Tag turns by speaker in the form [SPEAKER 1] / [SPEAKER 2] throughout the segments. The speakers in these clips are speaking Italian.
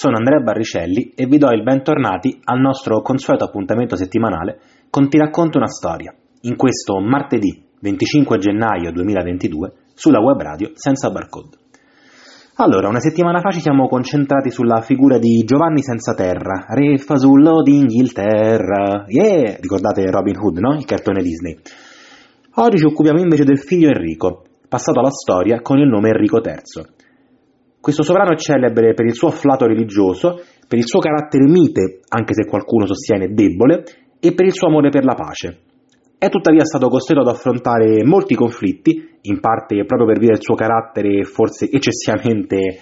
[SPEAKER 1] sono Andrea Barricelli e vi do il bentornati al nostro consueto appuntamento settimanale con Ti racconto una storia, in questo martedì 25 gennaio 2022 sulla web radio senza barcode. Allora, una settimana fa ci siamo concentrati sulla figura di Giovanni Senza Terra, re fasullo d'Inghilterra. Yeah! Ricordate Robin Hood, no? Il cartone Disney. Oggi ci occupiamo invece del figlio Enrico, passato alla storia con il nome Enrico III. Questo sovrano è celebre per il suo afflato religioso, per il suo carattere mite, anche se qualcuno sostiene debole, e per il suo amore per la pace. È tuttavia stato costretto ad affrontare molti conflitti, in parte proprio per via del suo carattere forse eccessivamente eh,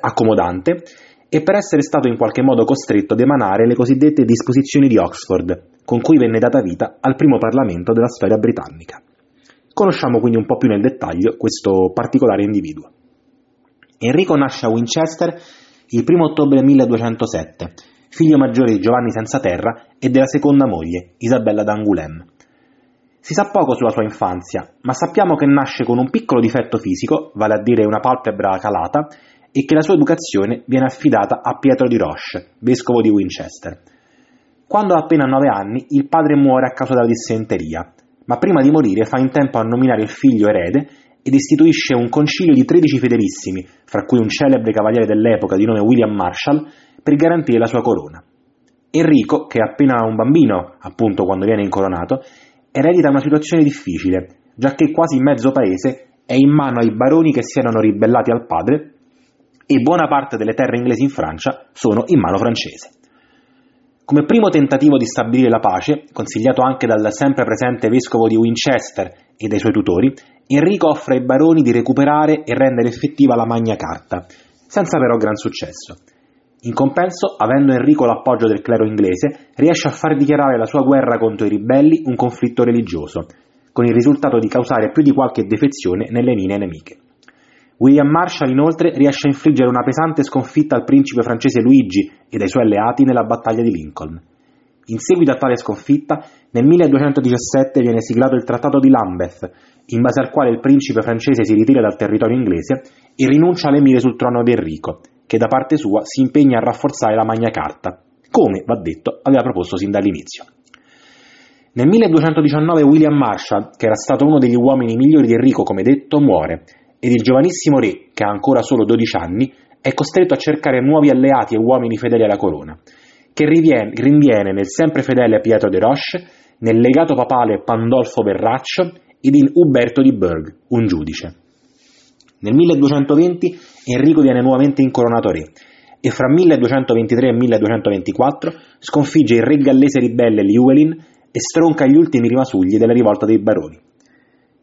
[SPEAKER 1] accomodante, e per essere stato in qualche modo costretto ad emanare le cosiddette disposizioni di Oxford, con cui venne data vita al primo Parlamento della storia britannica. Conosciamo quindi un po' più nel dettaglio questo particolare individuo. Enrico nasce a Winchester il 1 ottobre 1207, figlio maggiore di Giovanni Senza Terra e della seconda moglie, Isabella d'Angoulême. Si sa poco sulla sua infanzia, ma sappiamo che nasce con un piccolo difetto fisico, vale a dire una palpebra calata, e che la sua educazione viene affidata a Pietro di Roche, vescovo di Winchester. Quando ha appena nove anni, il padre muore a causa della dissenteria, ma prima di morire fa in tempo a nominare il figlio erede ed istituisce un concilio di 13 fedelissimi, fra cui un celebre cavaliere dell'epoca di nome William Marshall, per garantire la sua corona. Enrico, che è appena un bambino, appunto quando viene incoronato, eredita una situazione difficile, giacché quasi mezzo paese è in mano ai baroni che si erano ribellati al padre e buona parte delle terre inglesi in Francia sono in mano francese. Come primo tentativo di stabilire la pace, consigliato anche dal sempre presente vescovo di Winchester e dai suoi tutori, Enrico offre ai baroni di recuperare e rendere effettiva la Magna Carta, senza però gran successo. In compenso, avendo Enrico l'appoggio del clero inglese, riesce a far dichiarare la sua guerra contro i ribelli un conflitto religioso, con il risultato di causare più di qualche defezione nelle linee nemiche. William Marshall inoltre riesce a infliggere una pesante sconfitta al principe francese Luigi ed ai suoi alleati nella battaglia di Lincoln. In seguito a tale sconfitta, nel 1217 viene siglato il Trattato di Lambeth, in base al quale il principe francese si ritira dal territorio inglese e rinuncia all'emire sul trono di Enrico, che da parte sua si impegna a rafforzare la Magna Carta, come, va detto, aveva proposto sin dall'inizio. Nel 1219 William Marshall, che era stato uno degli uomini migliori di Enrico, come detto, muore, ed il giovanissimo re, che ha ancora solo 12 anni, è costretto a cercare nuovi alleati e uomini fedeli alla corona, che rinviene nel sempre fedele Pietro de Roche, nel legato papale Pandolfo Berraccio ed in Uberto di Burgh, un giudice. Nel 1220 Enrico viene nuovamente incoronato re e fra 1223 e 1224 sconfigge il re gallese ribelle Llywelyn e stronca gli ultimi rimasugli della rivolta dei baroni.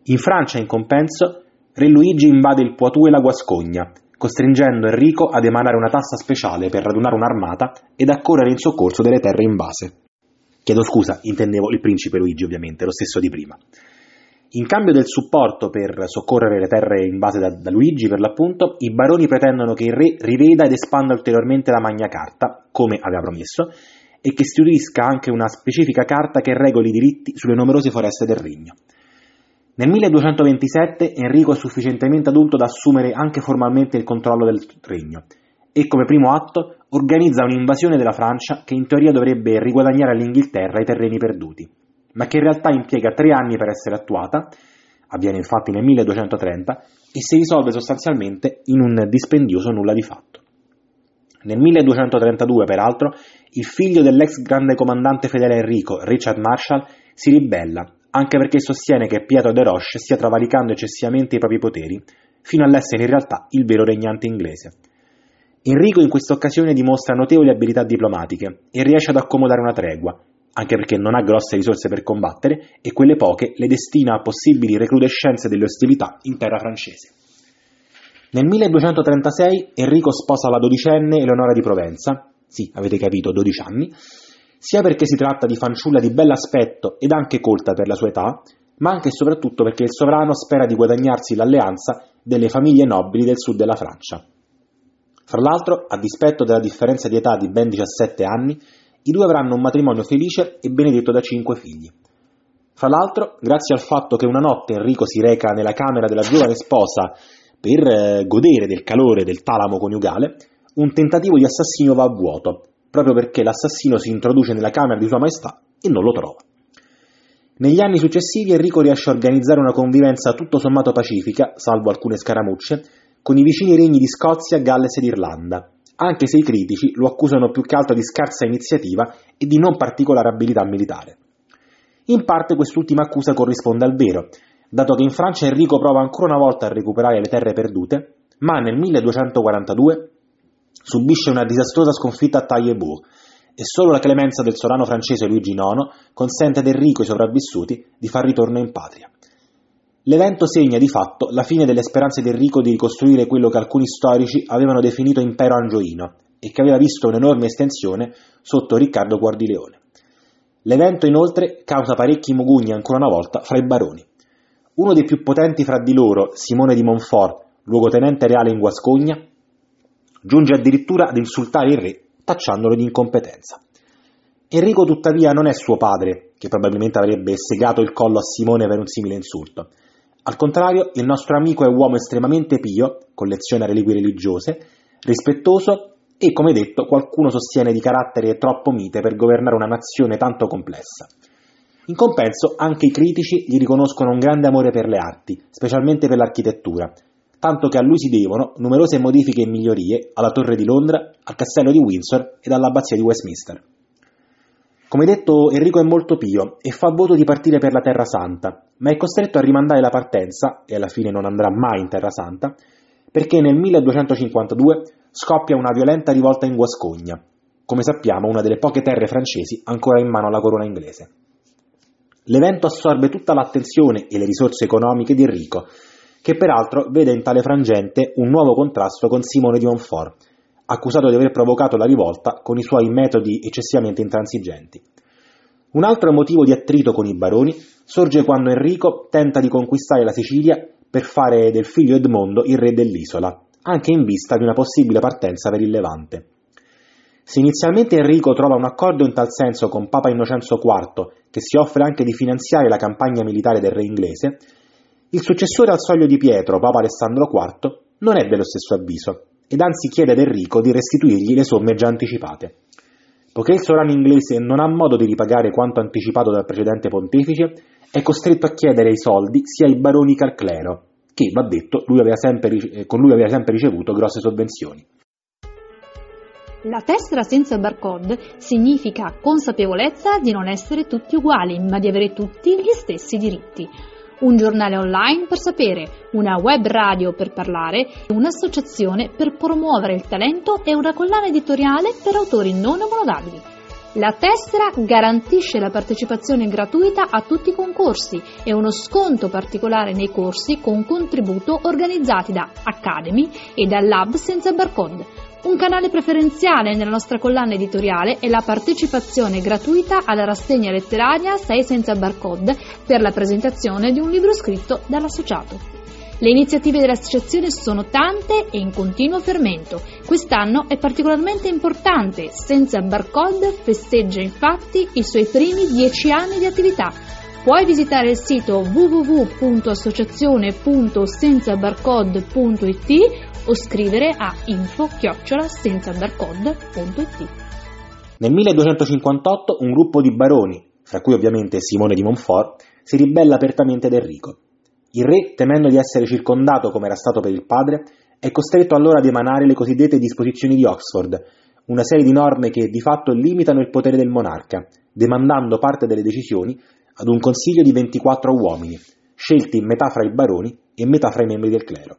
[SPEAKER 1] In Francia, in compenso, re Luigi invade il Poitou e la Guascogna, costringendo Enrico ad emanare una tassa speciale per radunare un'armata ed accorrere in soccorso delle terre invase. Chiedo scusa, intendevo il principe Luigi ovviamente, lo stesso di prima. In cambio del supporto per soccorrere le terre invase da, da, Luigi, per l'appunto, i baroni pretendono che il re riveda ed espanda ulteriormente la Magna Carta, come aveva promesso, e che istituisca anche una specifica carta che regoli i diritti sulle numerose foreste del regno. Nel 1227 Enrico è sufficientemente adulto da assumere anche formalmente il controllo del regno e come primo atto organizza un'invasione della Francia che in teoria dovrebbe riguadagnare all'Inghilterra i terreni perduti ma che in realtà impiega tre anni per essere attuata, avviene infatti nel 1230, e si risolve sostanzialmente in un dispendioso nulla di fatto. Nel 1232, peraltro, il figlio dell'ex grande comandante fedele Enrico, Richard Marshall, si ribella, anche perché sostiene che Pietro de Roche stia travalicando eccessivamente i propri poteri, fino all'essere in realtà il vero regnante inglese. Enrico in questa occasione dimostra notevoli abilità diplomatiche e riesce ad accomodare una tregua, anche perché non ha grosse risorse per combattere e quelle poche le destina a possibili recrudescenze delle ostilità in terra francese. Nel 1236 Enrico sposa la dodicenne Eleonora di Provenza, sì, avete capito, 12 anni, sia perché si tratta di fanciulla di bell'aspetto ed anche colta per la sua età, ma anche e soprattutto perché il sovrano spera di guadagnarsi l'alleanza delle famiglie nobili del sud della Francia. Fra l'altro, a dispetto della differenza di età di ben 17 anni, i due avranno un matrimonio felice e benedetto da cinque figli. Fra l'altro, grazie al fatto che una notte Enrico si reca nella camera della giovane sposa per eh, godere del calore del talamo coniugale, un tentativo di assassinio va a vuoto, proprio perché l'assassino si introduce nella camera di Sua Maestà e non lo trova. Negli anni successivi Enrico riesce a organizzare una convivenza tutto sommato pacifica, salvo alcune scaramucce, con i vicini regni di Scozia, Galles ed Irlanda, anche se i critici lo accusano più che altro di scarsa iniziativa e di non particolare abilità militare. In parte quest'ultima accusa corrisponde al vero, dato che in Francia Enrico prova ancora una volta a recuperare le terre perdute, ma nel 1242 subisce una disastrosa sconfitta a Taillebourg e solo la clemenza del sovrano francese Luigi IX consente ad Enrico e ai sopravvissuti di far ritorno in patria. L'evento segna di fatto la fine delle speranze di Enrico di ricostruire quello che alcuni storici avevano definito impero angioino e che aveva visto un'enorme estensione sotto Riccardo Cuor di Leone. L'evento inoltre causa parecchi mugugni ancora una volta fra i baroni. Uno dei più potenti fra di loro, Simone di Montfort, luogotenente reale in Guascogna, giunge addirittura ad insultare il re tacciandolo di incompetenza. Enrico tuttavia non è suo padre, che probabilmente avrebbe segato il collo a Simone per un simile insulto. Al contrario, il nostro amico è uomo estremamente pio, colleziona reliquie religiose, rispettoso e, come detto, qualcuno sostiene di carattere troppo mite per governare una nazione tanto complessa. In compenso, anche i critici gli riconoscono un grande amore per le arti, specialmente per l'architettura, tanto che a lui si devono numerose modifiche e migliorie alla Torre di Londra, al Castello di Windsor ed all'Abbazia di Westminster. Come detto, Enrico è molto pio e fa voto di partire per la Terra Santa, ma è costretto a rimandare la partenza, e alla fine non andrà mai in Terra Santa, perché nel 1252 scoppia una violenta rivolta in Guascogna, come sappiamo una delle poche terre francesi ancora in mano alla corona inglese. L'evento assorbe tutta l'attenzione e le risorse economiche di Enrico, che peraltro vede in tale frangente un nuovo contrasto con Simone di Montfort, accusato di aver provocato la rivolta con i suoi metodi eccessivamente intransigenti. Un altro motivo di attrito con i baroni sorge quando Enrico tenta di conquistare la Sicilia per fare del figlio Edmondo il re dell'isola, anche in vista di una possibile partenza per il Levante. Se inizialmente Enrico trova un accordo in tal senso con Papa Innocenzo IV, che si offre anche di finanziare la campagna militare del re inglese, il successore al soglio di Pietro, Papa Alessandro IV, non è dello stesso avviso, ed anzi chiede ad Enrico di restituirgli le somme già anticipate. Poiché il sovrano inglese non ha modo di ripagare quanto anticipato dal precedente pontefice, è costretto a chiedere i soldi sia ai baroni che al clero, che, va detto, lui sempre, eh, con lui aveva sempre ricevuto grosse sovvenzioni.
[SPEAKER 2] La tessera senza barcode significa consapevolezza di non essere tutti uguali, ma di avere tutti gli stessi diritti un giornale online per sapere, una web radio per parlare, un'associazione per promuovere il talento e una collana editoriale per autori non omologabili. La tessera garantisce la partecipazione gratuita a tutti i concorsi e uno sconto particolare nei corsi con contributo organizzati da Academy e da Lab senza barcode un canale preferenziale nella nostra collana editoriale è la partecipazione gratuita alla rassegna letteraria 6 senza barcode per la presentazione di un libro scritto dall'associato. Le iniziative dell'associazione sono tante e in continuo fermento. Quest'anno è particolarmente importante. Senza Barcode festeggia infatti i suoi primi dieci anni di attività. Puoi visitare il sito www.associazione.senzabarcode.it o scrivere a info-senzabarcode.it.
[SPEAKER 1] Nel 1258 un gruppo di baroni, fra cui ovviamente Simone di Montfort, si ribella apertamente ad Enrico. Il re, temendo di essere circondato come era stato per il padre, è costretto allora ad emanare le cosiddette disposizioni di Oxford, una serie di norme che di fatto limitano il potere del monarca, demandando parte delle decisioni ad un consiglio di 24 uomini, scelti metà fra i baroni e metà fra i membri del clero.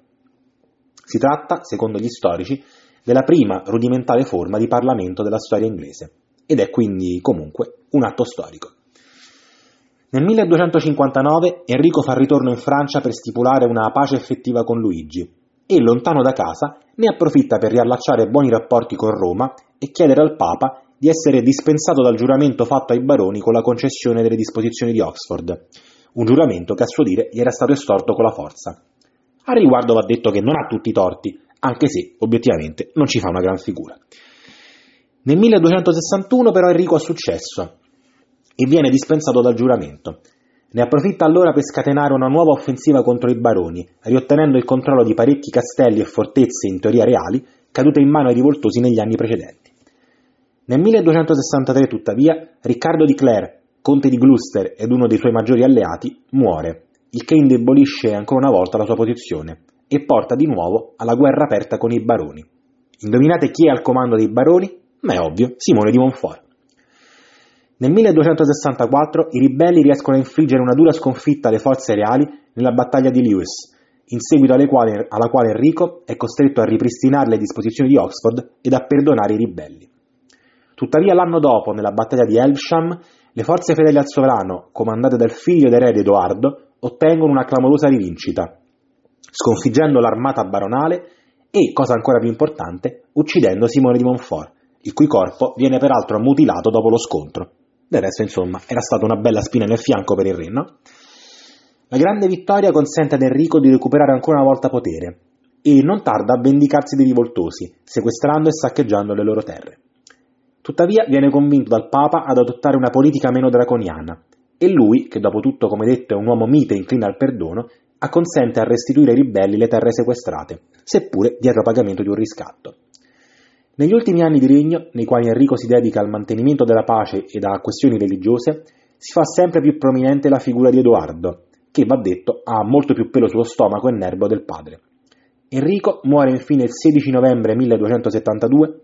[SPEAKER 1] Si tratta, secondo gli storici, della prima rudimentale forma di Parlamento della storia inglese, ed è quindi comunque un atto storico. Nel 1259 Enrico fa ritorno in Francia per stipulare una pace effettiva con Luigi e, lontano da casa, ne approfitta per riallacciare buoni rapporti con Roma e chiedere al Papa di essere dispensato dal giuramento fatto ai baroni con la concessione delle disposizioni di Oxford, un giuramento che a suo dire gli era stato estorto con la forza. A riguardo va detto che non ha tutti i torti, anche se obiettivamente non ci fa una gran figura. Nel 1261 però Enrico ha successo e viene dispensato dal giuramento. Ne approfitta allora per scatenare una nuova offensiva contro i baroni, riottenendo il controllo di parecchi castelli e fortezze in teoria reali cadute in mano ai rivoltosi negli anni precedenti. Nel 1263, tuttavia, Riccardo di Clare, conte di Gloucester ed uno dei suoi maggiori alleati, muore, il che indebolisce ancora una volta la sua posizione e porta di nuovo alla guerra aperta con i baroni. Indovinate chi è al comando dei baroni? Ma è ovvio, Simone di Montfort. Nel 1264 i ribelli riescono a infliggere una dura sconfitta alle forze reali nella battaglia di Lewis, in seguito quali, alla quale Enrico è costretto a ripristinare le disposizioni di Oxford ed a perdonare i ribelli. Tuttavia l'anno dopo, nella battaglia di Elvesham, le forze fedeli al sovrano, comandate dal figlio ed erede Edoardo, ottengono una clamorosa rivincita, sconfiggendo l'armata baronale e, cosa ancora più importante, uccidendo Simone di Montfort, il cui corpo viene peraltro mutilato dopo lo scontro. Del resto, insomma, era stata una bella spina nel fianco per il re, no? La grande vittoria consente ad Enrico di recuperare ancora una volta potere e non tarda a vendicarsi dei rivoltosi, sequestrando e saccheggiando le loro terre. Tuttavia viene convinto dal Papa ad adottare una politica meno draconiana e lui, che dopo tutto come detto è un uomo mite e inclina al perdono, acconsente a restituire ai ribelli le terre sequestrate, seppure dietro pagamento di un riscatto. Negli ultimi anni di regno, nei quali Enrico si dedica al mantenimento della pace ed a questioni religiose, si fa sempre più prominente la figura di Edoardo, che va detto ha molto più pelo sullo stomaco e nervo del padre. Enrico muore infine il 16 novembre 1272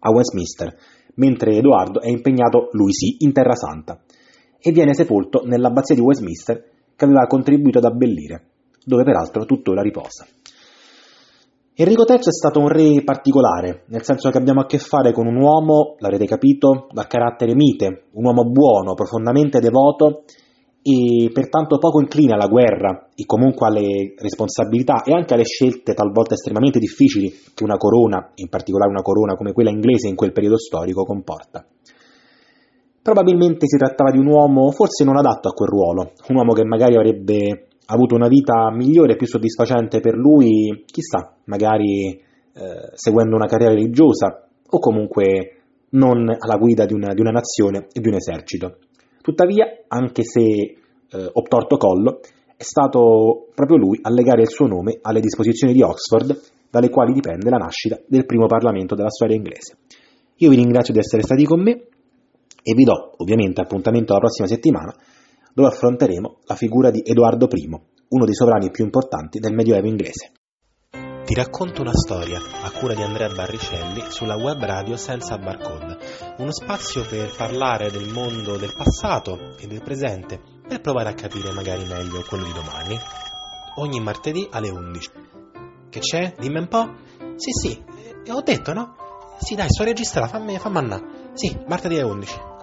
[SPEAKER 1] a Westminster, mentre Edoardo è impegnato, lui sì, in Terra Santa, e viene sepolto nell'abbazia di Westminster che aveva contribuito ad abbellire, dove peraltro tuttora riposa. Enrico III è stato un re particolare, nel senso che abbiamo a che fare con un uomo, l'avrete capito, dal carattere mite, un uomo buono, profondamente devoto e pertanto poco incline alla guerra e comunque alle responsabilità e anche alle scelte talvolta estremamente difficili che una corona, in particolare una corona come quella inglese in quel periodo storico, comporta. Probabilmente si trattava di un uomo forse non adatto a quel ruolo, un uomo che magari avrebbe avuto una vita migliore e più soddisfacente per lui, chissà, magari eh, seguendo una carriera religiosa o comunque non alla guida di una, di una nazione e di un esercito. Tuttavia, anche se eh, obtorto collo, è stato proprio lui a legare il suo nome alle disposizioni di Oxford, dalle quali dipende la nascita del primo Parlamento della storia inglese. Io vi ringrazio di essere stati con me e vi do ovviamente appuntamento la prossima settimana dove affronteremo la figura di Edoardo I, uno dei sovrani più importanti del Medioevo inglese.
[SPEAKER 3] Ti racconto una storia a cura di Andrea Barricelli sulla web radio senza barcode, uno spazio per parlare del mondo del passato e del presente, per provare a capire magari meglio quello di domani. Ogni martedì alle 11. Che c'è? Dimmi un po'? Sì, sì, ho detto, no? Sì, dai, sto registrando, fammi, fammi andare. Sì, martedì alle 11.